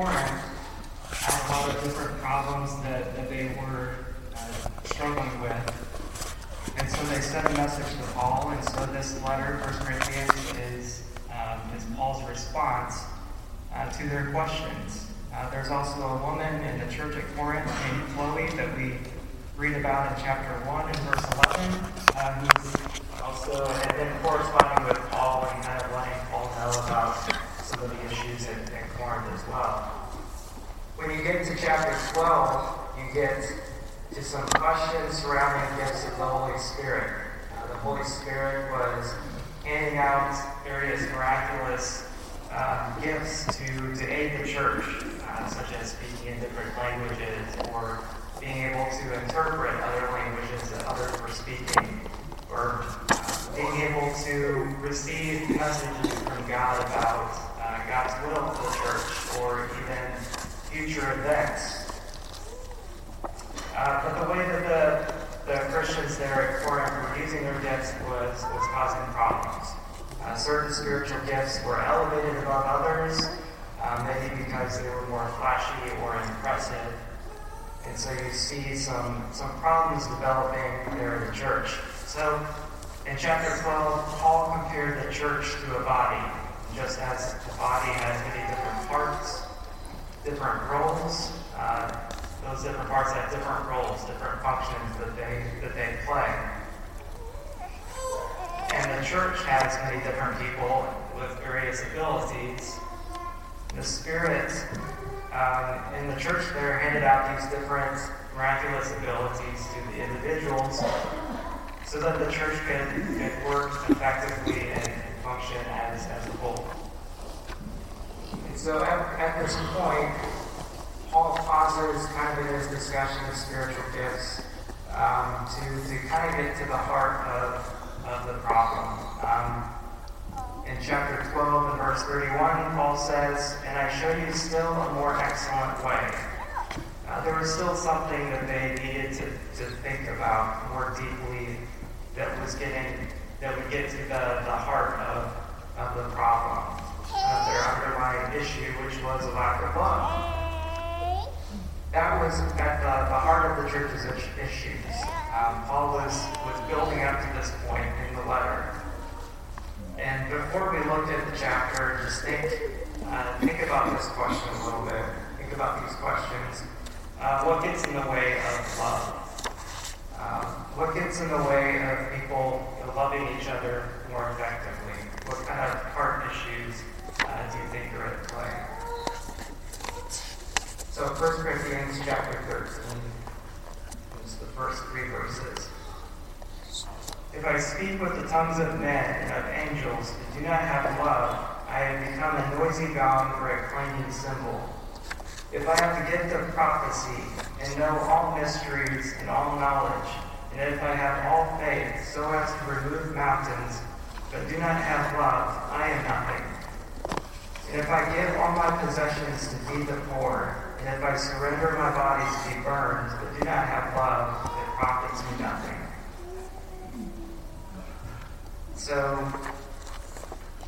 Corinth had a lot of different problems that, that they were uh, struggling with. And so they sent a message to Paul, and so this letter, 1 Corinthians, is, um, is Paul's response uh, to their questions. Uh, there's also a woman in the church at Corinth named Chloe that we read about in chapter 1 and verse 11, uh, who's also had been corresponding with Paul and kind of letting Paul know about some of the issues in, in Corinth as well. When you get to chapter 12, you get to some questions surrounding gifts of the Holy Spirit. Uh, the Holy Spirit was handing out various miraculous um, gifts to, to aid the church, uh, such as speaking in different languages or being able to interpret other languages that others were speaking, or uh, being able to receive messages from God about uh, God's will for the church or even future events. Uh, but the way that the, the Christians there at Corinth were using their gifts was, was causing problems. Uh, certain spiritual gifts were elevated above others, uh, maybe because they were more flashy or impressive. And so you see some, some problems developing there in the church. So in chapter 12, Paul compared the church to a body. Just as the body has many different parts, different roles, uh, those different parts have different roles, different functions that they, that they play. And the church has many different people with various abilities. The Spirit um, in the church there handed out these different miraculous abilities to the individuals so that the church could, could work effectively and function as, as a whole. So at, at this point, Paul pauses kind of in his discussion of spiritual gifts um, to, to kind of get to the heart of, of the problem. Um, in chapter 12 and verse 31, Paul says, And I show you still a more excellent way. Uh, there was still something that they needed to, to think about more deeply that was getting, that would get to the, the heart of, of the problem, issue, which was a lack of love. That was at the, the heart of the church's issues. Um, Paul was, was building up to this point in the letter. And before we look at the chapter, just think, uh, think about this question a little bit. Think about these questions. Uh, what gets in the way of love? Um, what gets in the way of people loving each other more effectively? What kind of heart issues you think are at play? So 1 Corinthians chapter 13 is the first three verses. If I speak with the tongues of men and of angels, but do not have love, I have become a noisy gong or a clanging cymbal. If I have the gift of prophecy and know all mysteries and all knowledge, and if I have all faith so as to remove mountains, but do not have love, I am nothing. And if I give all my possessions to feed the poor, and if I surrender my body to be burned, but do not have love, it profits me nothing. So,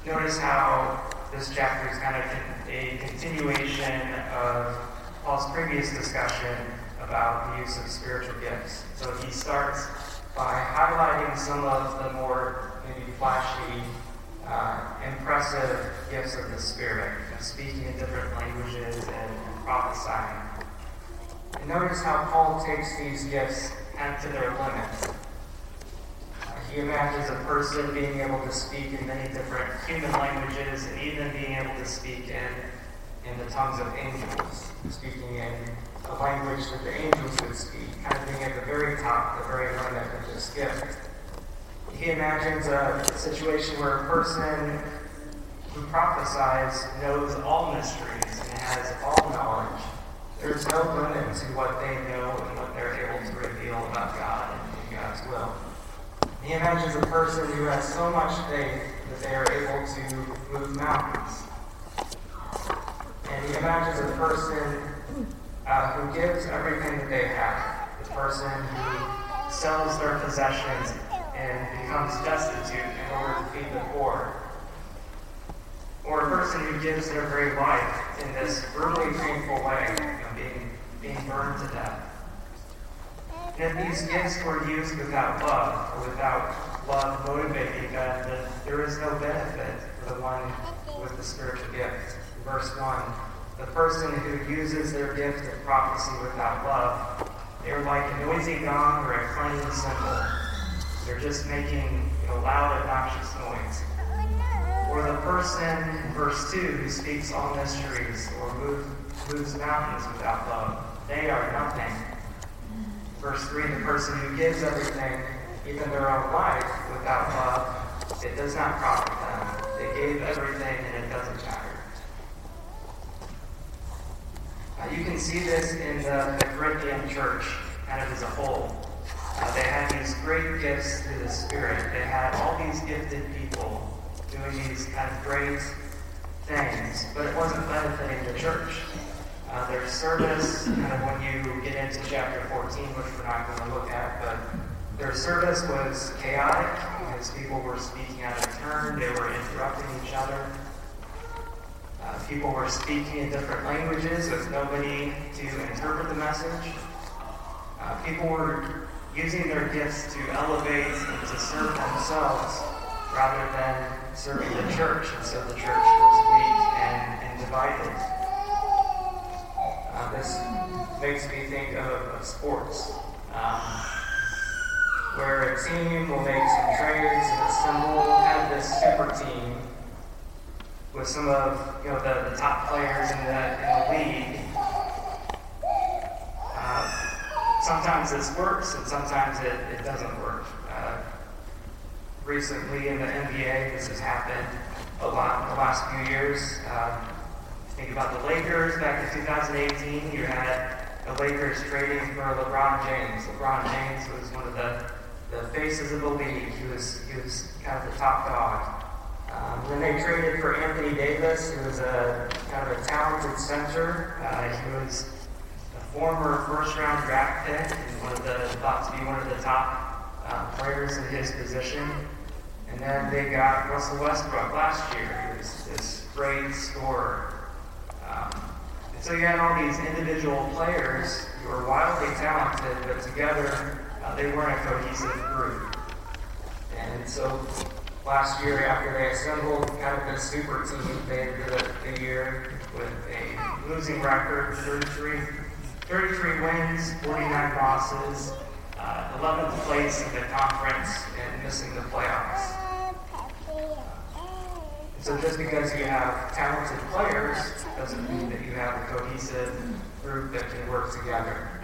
notice how this chapter is kind of a continuation of Paul's previous discussion about the use of spiritual gifts. So he starts by highlighting some of the more maybe flashy, uh, impressive gifts of the Spirit, of speaking in different languages and, and prophesying. And notice how Paul takes these gifts of to their limit. He imagines a person being able to speak in many different human languages and even being able to speak in, in the tongues of angels, speaking in a language that the angels would speak, kind of being at the very top, the very limit of this gift. He imagines a situation where a person who prophesies knows all mysteries and has all knowledge. There's no limit to what they know and what they're able to reveal about God and God's will. He imagines a person who has so much faith that they are able to move mountains. And he imagines a person uh, who gives everything that they have, the person who sells their possessions and becomes destitute in order to feed the poor, or a person who gives their very life in this brutally painful way, know, being, being burned to death. If these gifts were used without love, or without love motivating them, then there is no benefit for the one with the spiritual gift. Verse 1 The person who uses their gift of prophecy without love, they're like a noisy gong or a clanging cymbal. They're just making you know, loud, obnoxious noise. Or the person in verse 2 who speaks all mysteries or move, moves mountains without love, they are nothing. Verse 3 the person who gives everything, even their own life, without love, it does not profit them. They gave everything and it doesn't matter. You can see this in the, the Corinthian church, kind of as a whole. Uh, they had these great gifts through the Spirit. They had all these gifted people doing these kind of great things, but it wasn't benefiting the church. Uh, their service, kind of when you get into chapter 14, which we're not going to look at, but their service was chaotic because people were speaking out of turn, they were interrupting each other. Uh, people were speaking in different languages with nobody to interpret the message. Uh, people were using their gifts to elevate and to serve themselves rather than serving the church. And so the church was weak and, and divided. Uh, this makes me think of, of sports, um, where a team will make some trades and assemble, have this super team with some of you know the, the top players in the, in the league. Uh, sometimes this works and sometimes it, it doesn't work. Uh, recently in the NBA, this has happened a lot in the last few years. Uh, think about the Lakers back in 2018. You had the Lakers trading for LeBron James. LeBron James was one of the, the faces of the league. He was, he was kind of the top dog. Um, then they traded for Anthony Davis, who was a kind of a talented center. Uh, he was former first-round draft pick and one of the thought to be one of the top uh, players in his position. And then they got Russell Westbrook last year. Was this great scorer. Um, and so you had all these individual players who were wildly talented, but together uh, they weren't a cohesive group. And so last year, after they assembled kind of this super team, they ended the, the year with a losing record 33, 33 wins, 49 losses, uh, 11th place in the conference, and missing the playoffs. So just because you have talented players doesn't mean that you have a cohesive group that can work together.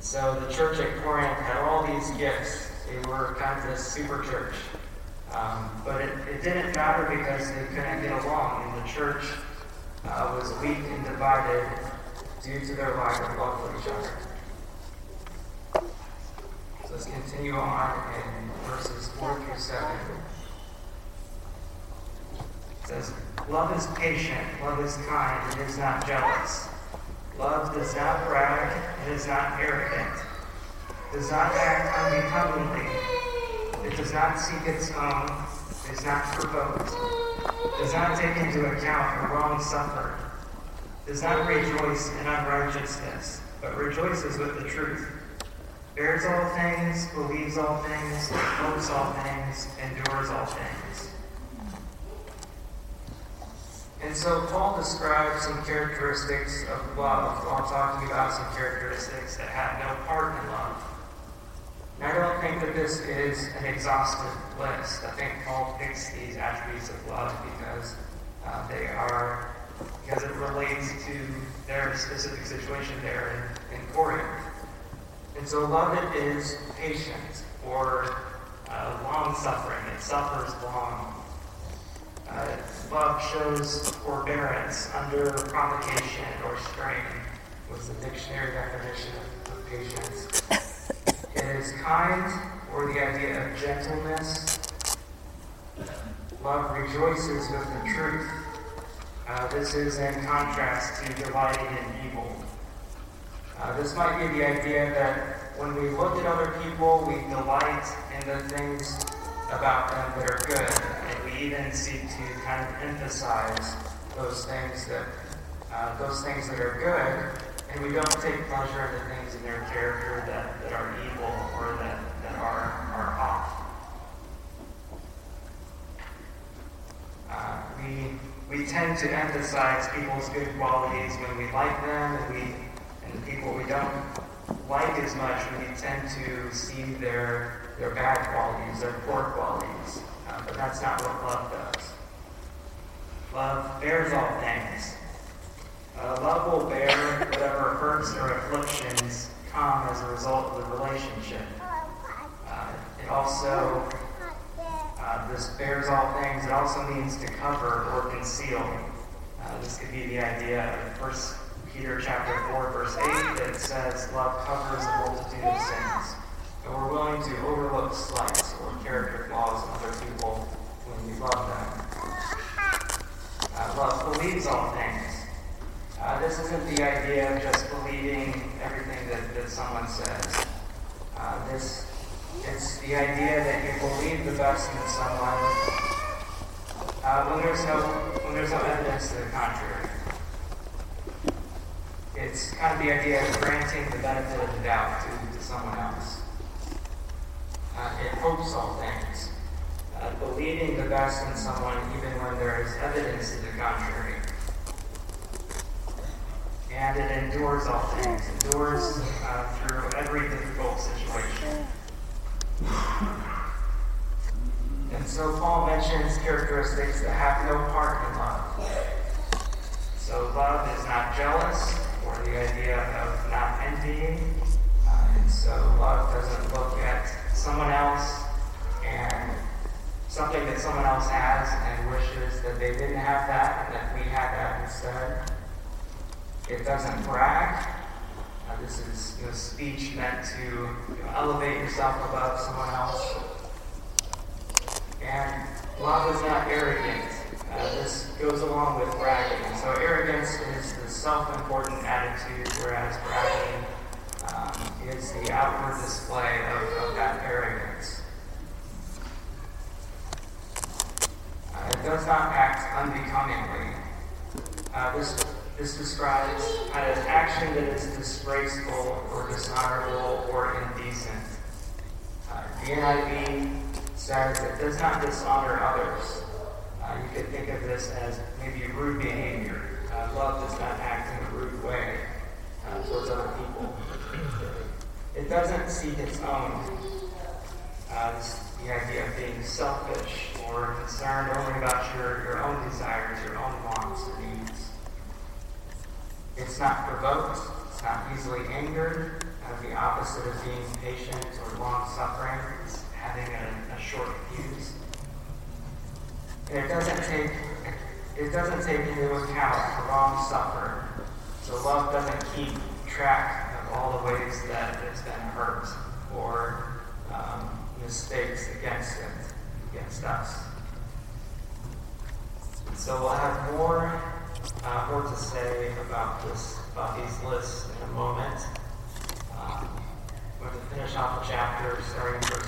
So the church at Corinth had all these gifts. They were kind of this super church. Um, but it, it, didn't matter because they couldn't get along, and the church uh, was weak and divided due to their lack of love for each other. So let's continue on in verses 4 through 7. It says, Love is patient, love is kind, it is not jealous. Love does not brag, it is not arrogant, does not act unbecomingly, it does not seek its own, is not provoked, does not take into account a wrong suffered, does not rejoice in unrighteousness, but rejoices with the truth, bears all things, believes all things, hopes all things, endures all things. And so Paul describes some characteristics of love while talking about some characteristics that have no part in love. And I don't think that this is an exhaustive list. I think Paul picks these attributes of love because uh, they are, because it relates to their specific situation there in, in Corinth. And so love is patient or uh, long suffering. It suffers long. Uh, love shows forbearance under provocation or strain was the dictionary definition of, of patience. It is kind or the idea of gentleness. Love rejoices with the truth. Uh, this is in contrast to delighting in evil. Uh, this might be the idea that when we look at other people, we delight in the things about them that are good, and we even seek to kind of emphasize those things that uh, those things that are good, and we don't take pleasure in the things in their character that, that are evil or that, that are, are off. Uh, we, tend to emphasize people's good qualities when we like them, and, we, and the people we don't like as much, we tend to see their, their bad qualities, their poor qualities. Uh, but that's not what love does. Love bears all things. Uh, love will bear whatever hurts or afflictions come as a result of the relationship. Uh, it also, uh, this bears all things, it also means to cover or conceal. Uh, this could be the idea of 1 Peter chapter 4, verse 8, that says, Love covers a multitude of sins. And we're willing to overlook slights or character flaws in other people when we love them. Uh, love believes all things. Uh, this isn't the idea of just believing everything that, that someone says. Uh, this it's the idea that you believe the best in someone uh, when there's no when there's no evidence to the contrary. It's kind of the idea of granting the benefit of the doubt to, to someone else. Uh, it hopes all things, uh, believing the best in someone even when there is evidence to the contrary and it endures all things, endures uh, through every difficult situation. And so Paul mentions characteristics that have no part in love. So love is not jealous, or the idea of not envying. Uh, and so love doesn't look at someone else and something that someone else has and wishes that they didn't have that and that we had that instead. It doesn't brag. Uh, this is you know, speech meant to you know, elevate yourself above someone else. And love is not arrogant. Uh, this goes along with bragging. So arrogance is the self-important attitude, whereas bragging um, is the outward display of, of that arrogance. Uh, it does not act unbecomingly. Uh, this this describes of action that is disgraceful or dishonorable or indecent. Uh, the NIV says it does not dishonor others. Uh, you could think of this as maybe rude behavior. Uh, love does not act in a rude way uh, towards other people. It doesn't seek its own. Uh, the idea of being selfish or concerned only about your, your own desires, your own wants or needs. It's not provoked, it's not easily angered. The opposite of being patient or long suffering is having a, a short fuse. And it doesn't take it doesn't take into account the long suffered. So love doesn't keep track of all the ways that it's been hurt or um, mistakes against it, against us. So we'll have more uh, more to say about this, about these lists in a moment. Um, we're going to finish off the chapter starting verse 8.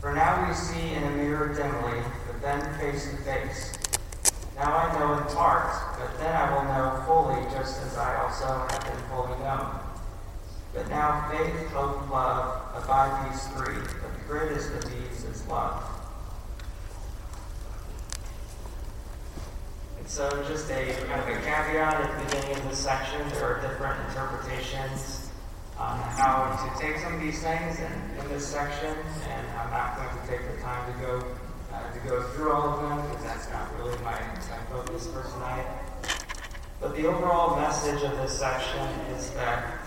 For now we see in a mirror dimly, but then face to face. Now I know in part, but then I will know fully, just as I also have been fully known. But now faith, hope, love abide these three, but the greatest of these is love. And So just a kind of a caveat at the beginning of this section, there are different interpretations on how to take some of these things in, in this section, and I'm not going to take the time to go uh, to go through all of them because that's not really my, my focus for tonight. But the overall message of this section is that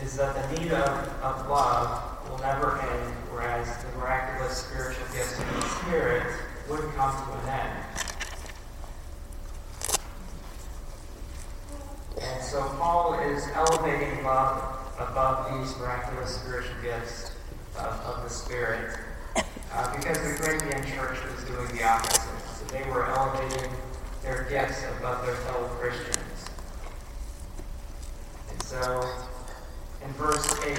is that the need of, of love will never end, whereas the miraculous spiritual gifts of the Spirit would come to an end. And so Paul is elevating above, above these miraculous spiritual gifts of, of the Spirit uh, because the Corinthian church was doing the opposite. So they were elevating their gifts above their fellow Christians. And so in verse 8,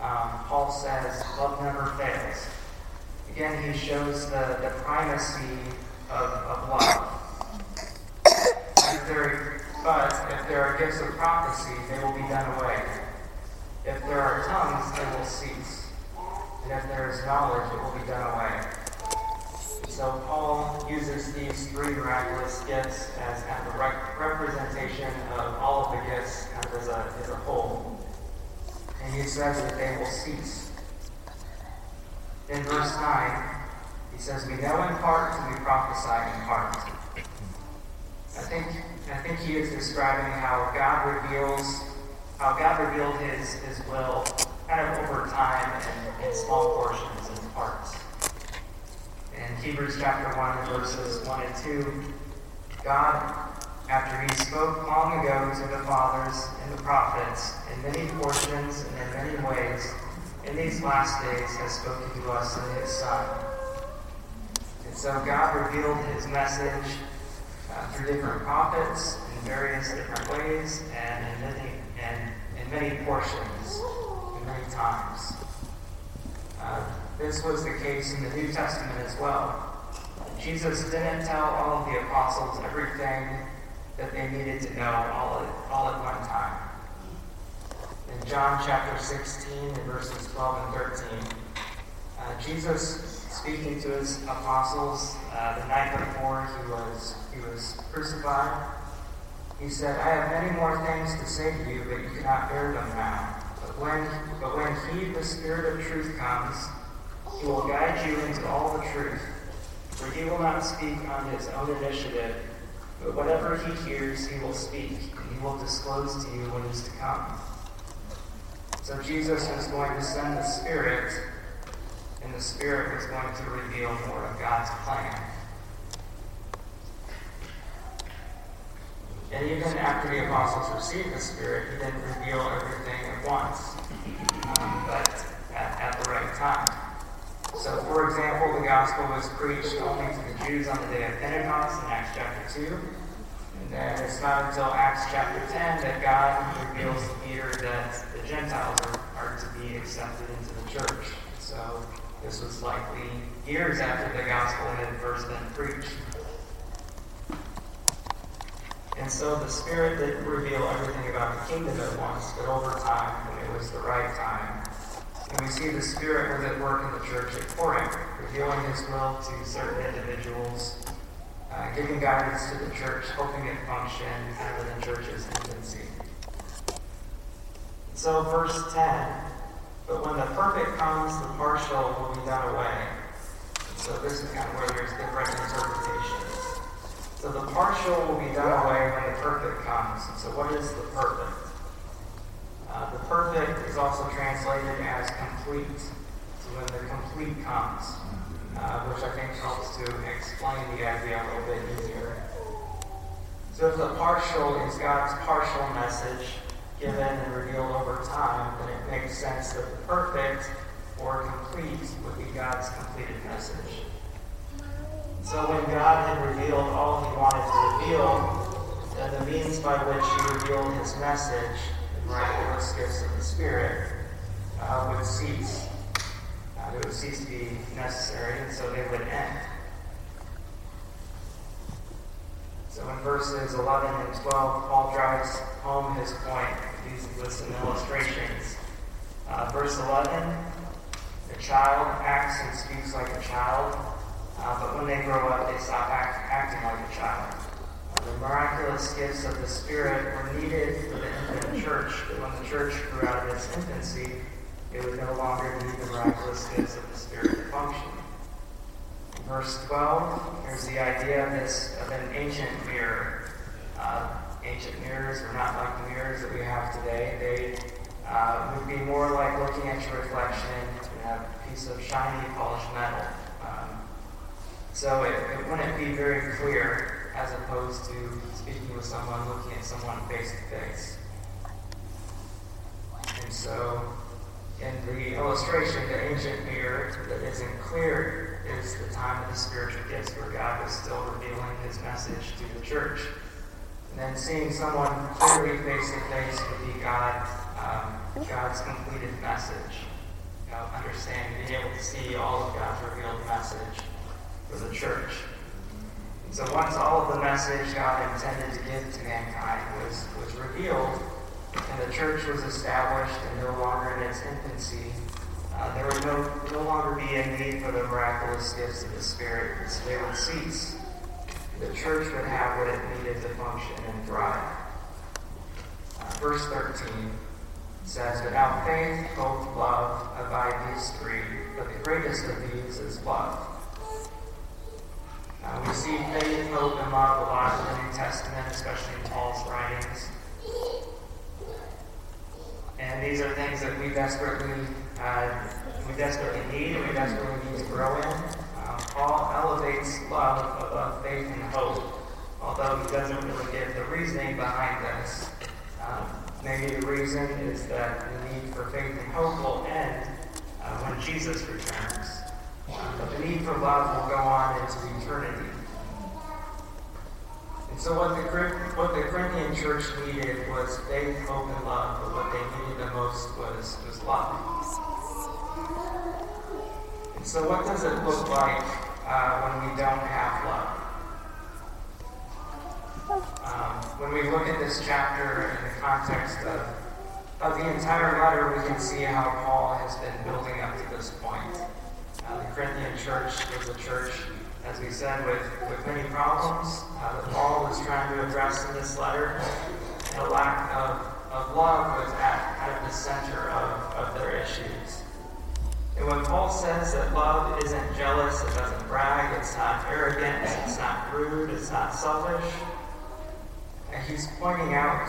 um, Paul says, Love never fails. Again, he shows the, the primacy of, of love. If there, but if there are gifts of prophecy, they will be done away. If there are tongues, they will cease. And if there is knowledge, it will be done away. So Paul uses these three miraculous gifts as kind of a rep- representation of all of the gifts kind of as a, as a whole. And he says that they will cease. In verse 9, he says, We know in part and we prophesy in part. I think I think he is describing how God reveals how God revealed his, his will kind of over time in, in small portions and parts. In Hebrews chapter 1, verses 1 and 2, God, after he spoke long ago to the fathers and the prophets in many portions and in many ways, in these last days has spoken to us in his Son. And so God revealed his message through different prophets in various different ways and in many, and in many portions and many times. Uh, this was the case in the New Testament as well. Jesus didn't tell all of the apostles everything that they needed to know all at, all at one time. In John chapter 16 and verses 12 and 13, uh, Jesus speaking to his apostles uh, the night before he was he was crucified, he said, "I have many more things to say to you, but you cannot bear them now. But when but when He, the Spirit of Truth, comes, He will guide you into all the truth. For He will not speak on His own initiative, but whatever He hears, He will speak, and He will disclose to you what is to come." So Jesus is going to send the Spirit and the Spirit was going to reveal more of God's plan. And even after the apostles received the Spirit, he didn't reveal everything at once, um, but at, at, the right time. So, for example, the gospel was preached only to the Jews on the day of Pentecost in Acts chapter 2. And then it's not until Acts chapter 10 that God reveals Peter that the Gentiles are, are to be accepted into the church. So, this was likely years after the gospel had first been preached. And so the Spirit didn't reveal everything about the kingdom at once, but over time, when it was the right time. And we see the Spirit was at work in the church at Corinth, revealing His will to certain individuals, uh, giving guidance to the church, helping it function kind of the church's infancy. So, verse 10 But when the perfect comes, the partial will be done away. So, this is kind of where there's different interpretations. So the partial will be done away when the perfect comes. So what is the perfect? Uh, the perfect is also translated as complete. So when the complete comes, uh, which I think helps to explain the idea a little bit easier. So if the partial is God's partial message given and revealed over time, then it makes sense that the perfect or complete would be God's completed message. So when God had revealed all he wanted to reveal, then the means by which he revealed his message, the miraculous gifts of the Spirit, uh, would cease. Uh, they would cease to be necessary, and so they would end. So in verses 11 and 12, Paul drives home his point with some illustrations. Uh, verse 11, the child acts and speaks like a child, uh, but when they grow up, they stop act, acting like a child. Uh, the miraculous gifts of the Spirit were needed for the infant church, but when the church grew out of its infancy, it would no longer need the miraculous gifts of the Spirit to function. Verse 12, there's the idea of this of an ancient mirror. Uh, ancient mirrors are not like the mirrors that we have today. They uh, would be more like looking at your reflection in a piece of shiny, polished metal. Um, so it, it, wouldn't be very clear. as opposed to speaking with someone, looking at someone face to face. And so, in the illustration, the ancient mirror that isn't clear is the time of the spiritual gifts where God was still revealing his message to the church. And then seeing someone clearly face to face would be God, um, God's completed message. You know, understanding, being able to see all of God's revealed message for the church. And so once all of the message God intended to give to mankind was, was revealed, and the church was established and no longer in its infancy, uh, there would no, no longer be a need for the miraculous gifts of the Spirit. They would cease. The church would have what it needed to function and thrive. Uh, verse 13 says, Without faith, hope, love, abide these three, but the greatest of these is love. Uh, we see faith, hope, and love a lot in the New Testament, especially in Paul's writings. And these are things that we desperately, uh, we desperately need and that's what we need to grow in. Um, Paul elevates love above faith and hope, although he doesn't really give the reasoning behind this. Um, maybe the reason is that the need for faith and hope will end uh, when Jesus returns. But the need for love will go on into eternity. And so what the, what the Corinthian church needed was faith, hope, and love, but what they needed the most was, was love. So what does it look like uh, when we don't have love? Um, when we look at this chapter in the context of, of the entire letter, we can see how Paul has been building up to this point. Uh, the Corinthian church was a church, as we said, with, with many problems uh, that Paul was trying to address in this letter. The lack of, of love was at of the center of, of their issues. And when Paul says that love isn't jealous, it doesn't brag, it's not arrogant, it's not rude, it's not selfish, and he's pointing out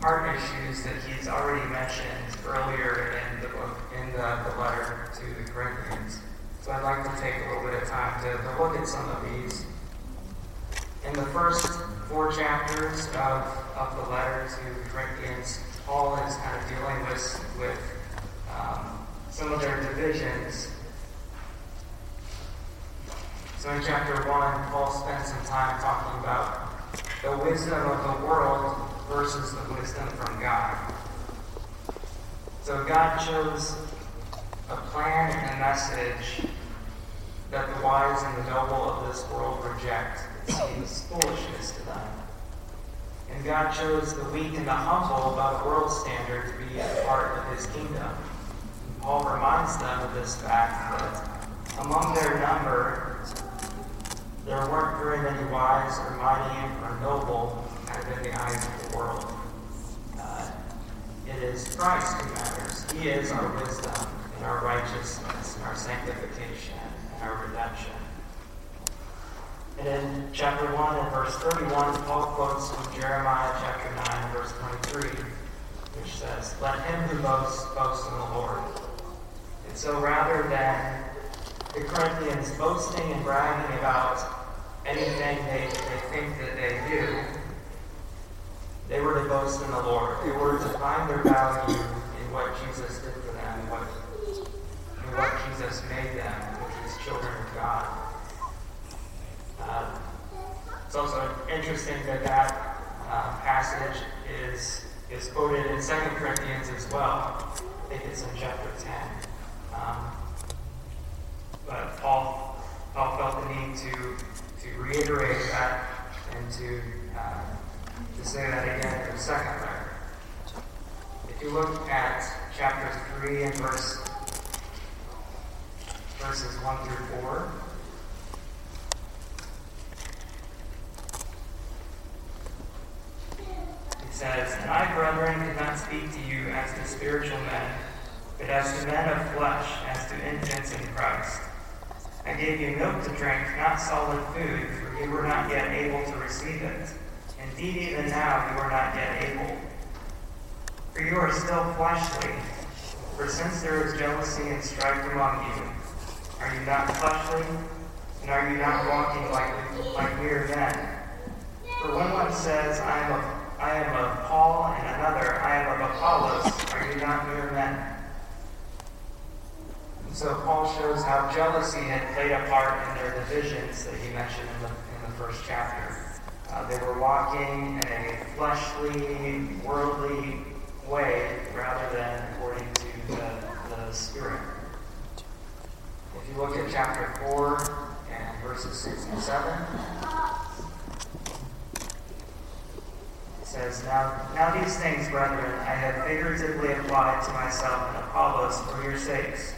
heart issues that he's already mentioned earlier in the book, in the, the letter to the Corinthians. So I'd like to take a little bit of time to, to look at some of these. In the first four chapters of, of the letter to the Corinthians, Paul is kind of dealing with, with some of their divisions. So in chapter 1, Paul spends some time talking about the wisdom of the world versus the wisdom from God. So God chose a plan and a message that the wise and the noble of this world reject. It seems foolishness to them. And God chose the weak and the humble by world standard to be a part of his kingdom. Paul reminds them of this fact that among their number, there weren't very many wise or mighty or noble kind of in the eyes of the world. Uh, it is Christ who matters. He is our wisdom and our righteousness and our sanctification and our redemption. And in chapter 1 and verse 31, Paul quotes from Jeremiah chapter 9 and verse 23, which says, Let him who boasts boast in the Lord. So rather than the Corinthians boasting and bragging about anything they, they think that they do, they were to boast in the Lord. They were to find their value in what Jesus did for them, what, in what Jesus made them, which is children of God. Uh, it's also interesting that that uh, passage is, is quoted in 2 Corinthians as well. I think it's in chapter 10. Um, but Paul, Paul felt the need to, to reiterate that and to, uh, to say that again in the second letter. If you look at chapter 3 and verse, verses 1 through 4, it says, And I, brethren, could not speak to you as to spiritual men, but as to men of flesh, as to infants in Christ. I gave you milk to drink, not solid food, for you were not yet able to receive it. Indeed, even now you are not yet able. For you are still fleshly. For since there is jealousy and strife among you, are you not fleshly? And are you not walking like, like mere men? For when one says, I am of, I am of Paul, and another, I am of Apollos, are you not mere men? So Paul shows how jealousy had played a part in their divisions that he mentioned in the, in the first chapter. Uh, they were walking in a fleshly, worldly way rather than according to the, the Spirit. If you look at chapter 4 and verses 6 and 7, it says, Now, now these things, brethren, I have figuratively applied to myself and Apollos for your sakes,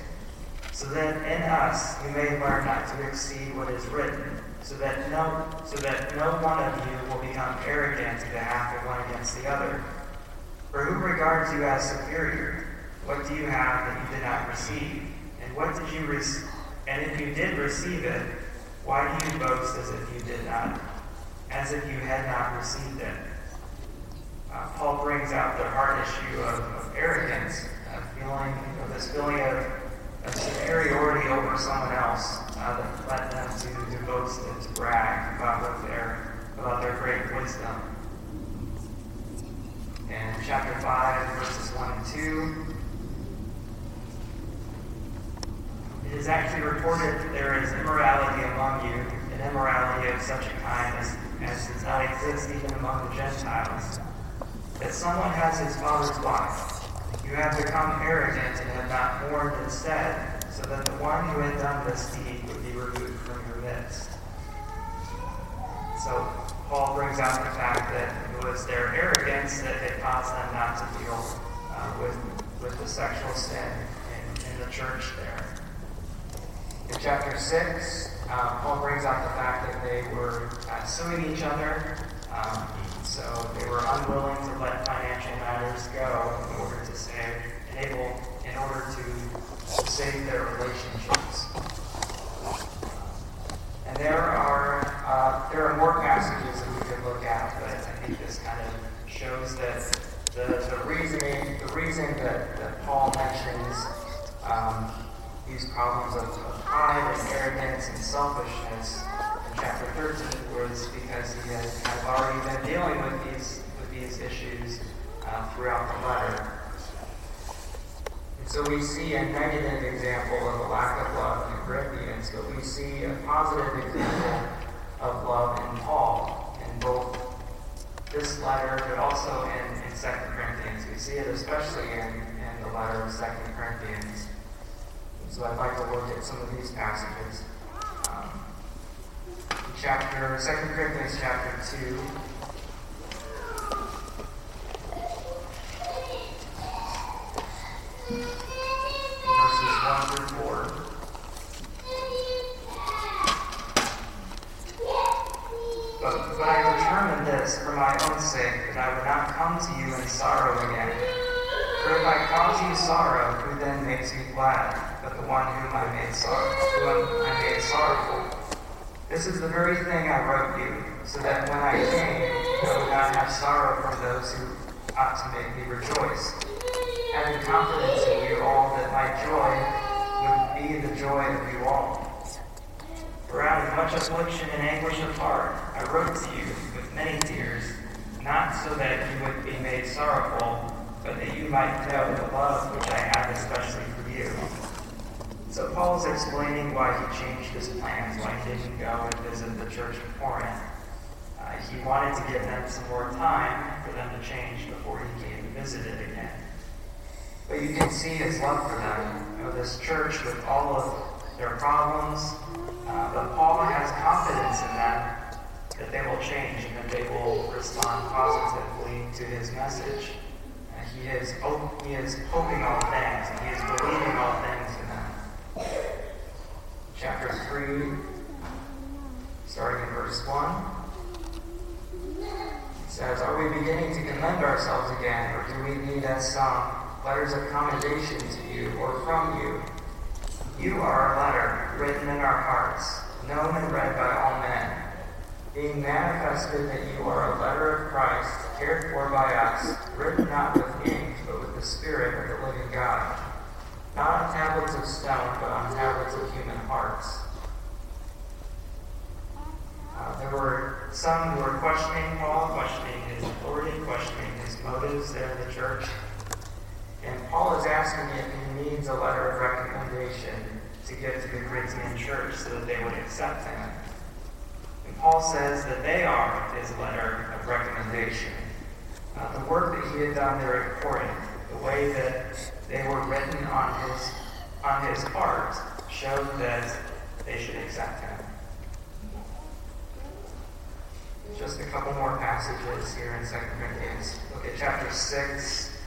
so that in us you may learn not to exceed what is written so that no so that no one of you will become arrogant in behalf of one against the other. For who regards you as superior? What do you have that you did not receive? And what did you receive? And if you did receive it, why do you boast as if you did not, as if you had not received it? Uh, Paul brings out the heart issue of, of arrogance, of feeling, of this feeling of superiority over someone else uh, that led them to, to boast and to brag about what their about their great wisdom. In chapter 5, verses 1 and 2, it is actually reported that there is immorality among you, an immorality of such a kind as, as does not exist even among the Gentiles. That someone has his father's wife. You have become arrogant and have not mourned instead, so that the one who had done this deed would be removed from your midst. So Paul brings out the fact that it was their arrogance that had caused them not to deal uh, with, with the sexual sin in, in the church there. In chapter 6, um, Paul brings out the fact that they were uh, suing each other. Um, so they were unwilling to let financial matters go in order to save, enable, in order to save their relationships. And there are uh, there are more passages that we could look at, but I think this kind of shows that the, the reasoning the reason that, that Paul mentions um, these problems of, of pride and arrogance and selfishness in chapter 13 was because he had already been dealing with these with these issues uh, throughout the letter. So we see a negative example of a lack of love in the Corinthians, but we see a positive example of love in Paul in both this letter, but also in, in 2 Corinthians. We see it especially in, in the letter of 2 Corinthians. So I'd like to look at some of these passages. Um, chapter 2 Corinthians chapter 2. Verses 1 through 4. But, but I determined this for my own sake, that I would not come to you in sorrow again. For if I cause you sorrow, who then makes you glad, but the one whom I made sorrow, whom I made sorrowful? This is the very thing I wrote you, so that when I came, I would not have sorrow from those who ought to make me rejoice. Having confidence in you all that my joy would be the joy of you all. For out of much affliction and anguish of heart, I wrote to you with many tears, not so that you would be made sorrowful, but that you might know the love which I have especially for you. So Paul's explaining why he changed his plans, why he didn't go and visit the church in Corinth. Uh, he wanted to give them some more time for them to change before he came to visit it again. But you can see his love for them. You know, this church with all of their problems, uh, but Paul has confidence in them that they will change and that they will respond positively to his message. And he is, he is hoping all things, and he is believing all things. Chapter 3, starting in verse 1, says, Are we beginning to commend ourselves again, or do we need as some letters of commendation to you or from you? You are a letter written in our hearts, known and read by all men, being manifested that you are a letter of Christ, cared for by us, written not with ink, but with the Spirit of the living God, not on tablets of stone, but on tablets of human hearts. Uh, there were some who were questioning Paul, questioning his authority, questioning his motives there in the church. And Paul is asking if he needs a letter of recommendation to give to the Corinthian church so that they would accept him. And Paul says that they are his letter of recommendation. Uh, the work that he had done there at Corinth, the way that they were written on his on his heart, showed that they should accept him. Just a couple more passages here in 2 Corinthians. Look at chapter 6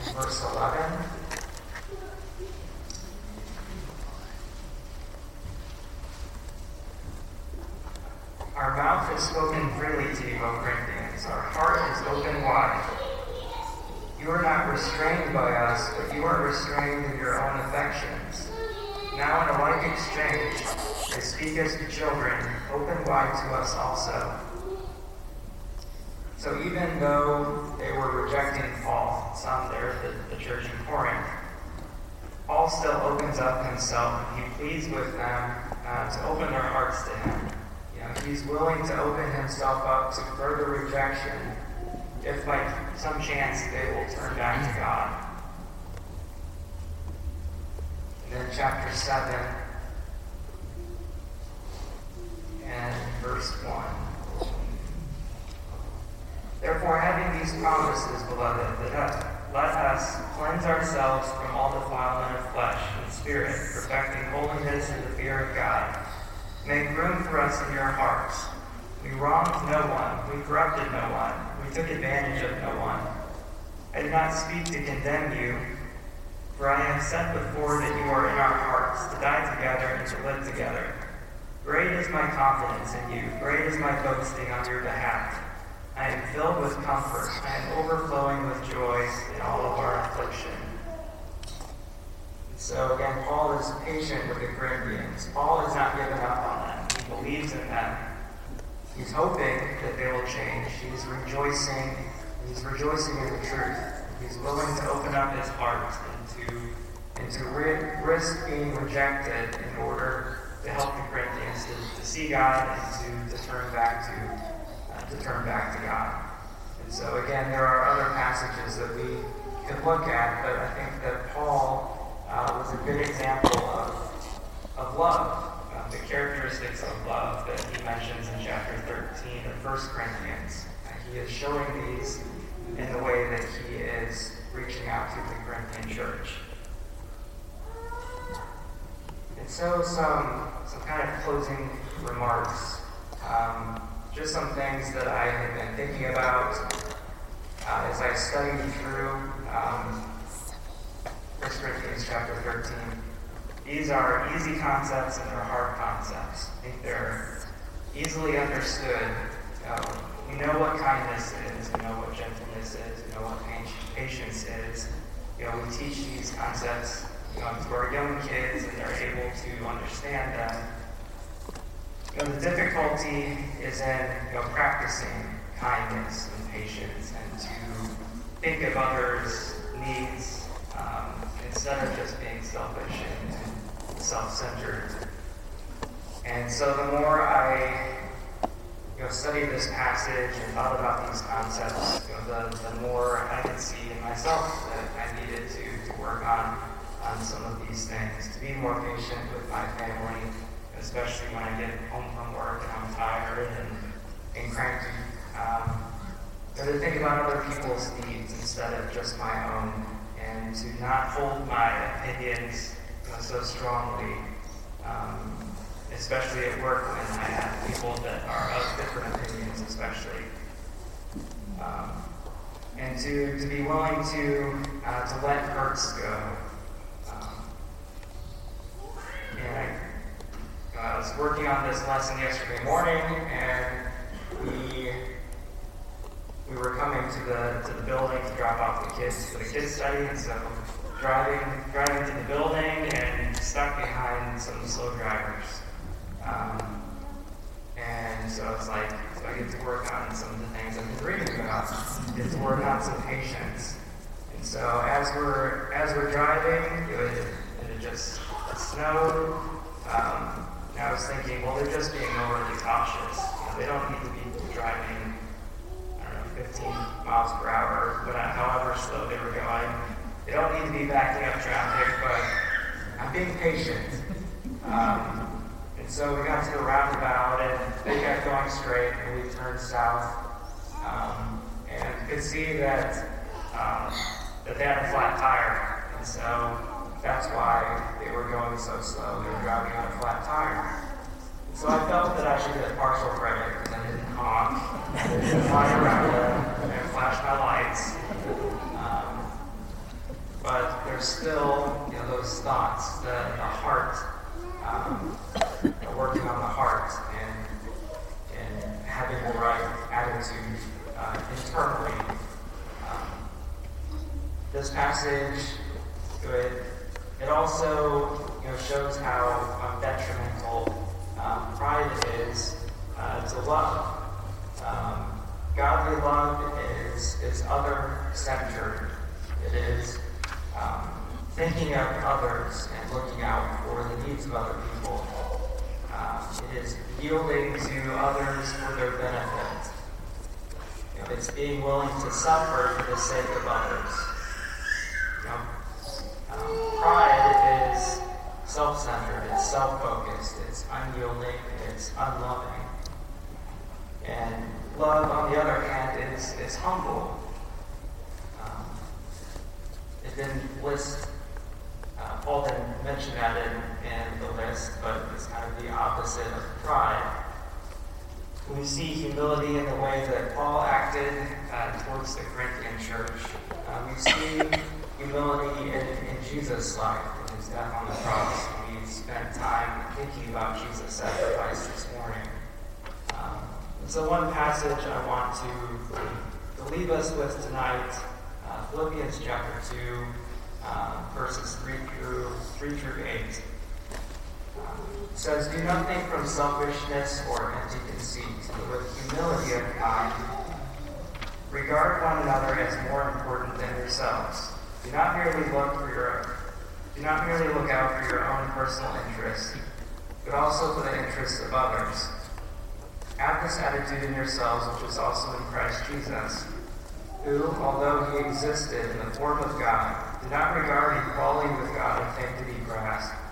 and verse 11. Our mouth has spoken freely to you, O Corinthians. Our heart is open wide. You are not restrained by us, but you are restrained in your own affections. Now, in a like exchange, they speak as to children, open wide to us also. So, even though they were rejecting Paul, some there the, the church in Corinth, Paul still opens up himself he pleads with them uh, to open their hearts to him. You know, he's willing to open himself up to further rejection if by some chance they will turn back to God. And then chapter 7 and verse 1. Therefore, having these promises, beloved, let us cleanse ourselves from all defilement of flesh and spirit, perfecting holiness in the fear of God. Make room for us in your hearts. We wronged no one, we corrupted no one, took advantage of no one. I did not speak to condemn you, for I have set before that you are in our hearts, to die together and to live together. Great is my confidence in you, great is my boasting on your behalf. I am filled with comfort, I am overflowing with joy in all of our affliction. So again, Paul is patient with the Corinthians. Paul has not given up on them. He believes in them. He's hoping that they will change. He's rejoicing. He's rejoicing in the truth. He's willing to open up his heart and to, and to risk being rejected in order to help the Corinthians to, to see God and to, to turn back to, uh, to turn back to God. And so again, there are other passages that we could look at, but I think that Paul uh, was a good example of, of love the characteristics of love that he mentions in chapter 13 of 1 Corinthians. He is showing these in the way that he is reaching out to the Corinthian church. And so, some, some kind of closing remarks. Um, just some things that I have been thinking about uh, as I studied through um, 1 Corinthians chapter 13. These are easy concepts and they're hard concepts. I think they're easily understood. Um, we know what kindness is, we know what gentleness is, we know what patience is. You know, we teach these concepts you know, to our young kids and they're able to understand them. You know, the difficulty is in you know, practicing kindness and patience and to think of others' needs um, instead of just being selfish and self-centered. And so the more I you know, studied this passage and thought about these concepts, you know, the, the more I could see in myself that I needed to, to work on, on some of these things, to be more patient with my family, especially when I get home from work and I'm tired and, and cranky. Um, to think about other people's needs instead of just my own, and to not hold my opinions uh, so strongly, um, especially at work when I have people that are of different opinions, especially. Um, and to, to be willing to, uh, to let hurts go. Um, and I, I was working on this lesson yesterday morning, and we we were coming to the to the building to drop off the kids for the kids study, and so driving driving to the building and stuck behind some slow drivers. Um, and so it's like, so I get to work on some of the things I've been reading about. Get to work on some patience. And so as we're as we're driving, it, it, it just snowed. Um, and I was thinking, well, they're just being overly cautious. They don't need to be driving, I don't know, 15 miles per hour, whatever, however slow they were going. They don't need to be backing up traffic, but I'm being patient. Um, and so we got to the roundabout, and they kept going straight, and we turned south. Um, and could see that um, that they had a flat tire, and so that's why they were going so slow. They were driving on a flat tire. So I felt that I should get partial credit because I didn't honk, fly around and flash my lights. There's still, you know, those thoughts, the, the heart, um, working on the heart and, and having the right attitude uh, internally. Um, this passage, it, it also you know, shows how um, detrimental um, pride is uh, to love. Um, godly love is, is other-centered. It is thinking of others and looking out for the needs of other people. Um, it is yielding to others for their benefit. You know, it's being willing to suffer for the sake of others. You know, um, pride is self-centered, it's self-focused, it's unyielding, it's unloving. And love, on the other hand, is, is humble. Um, it didn't list, Paul didn't mention that in, in the list, but it's kind of the opposite of pride. We see humility in the way that Paul acted uh, towards the Corinthian church. Uh, we see humility in, in Jesus' life, in his death on the cross. We spent time thinking about Jesus' sacrifice this morning. Um, so, one passage I want to, to leave us with tonight uh, Philippians chapter 2, um, verses 3 through, 3 through 8 says, Do nothing from selfishness or empty conceit, but with humility of mind. Regard one another as more important than yourselves. Do not merely look for your do not merely look out for your own personal interests, but also for the interests of others. Have this attitude in yourselves, which is also in Christ Jesus, who, although he existed in the form of God, not regard equality with God a thing to be grasped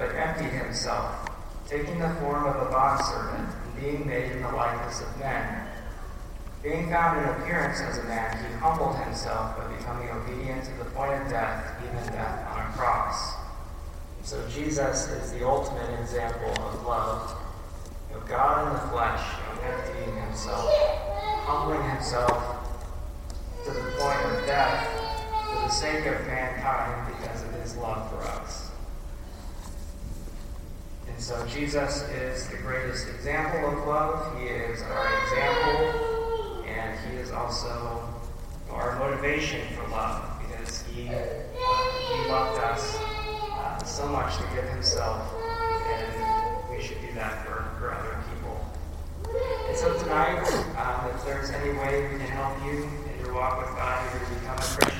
but emptied himself, taking the form of a bondservant, and being made in the likeness of men. Being found in appearance as a man, he humbled himself by becoming obedient to the point of death, even death on a cross. So Jesus is the ultimate example of love. of God in the flesh, know, emptying himself, humbling himself to the point of death for the sake of mankind because of his love for us. And so Jesus is the greatest example of love. He is our example, and he is also our motivation for love because he, uh, he loved us uh, so much to give himself, and we should do that for, for other people. And so tonight, um, if there's any way we can help you in your walk with God, you become a Christian,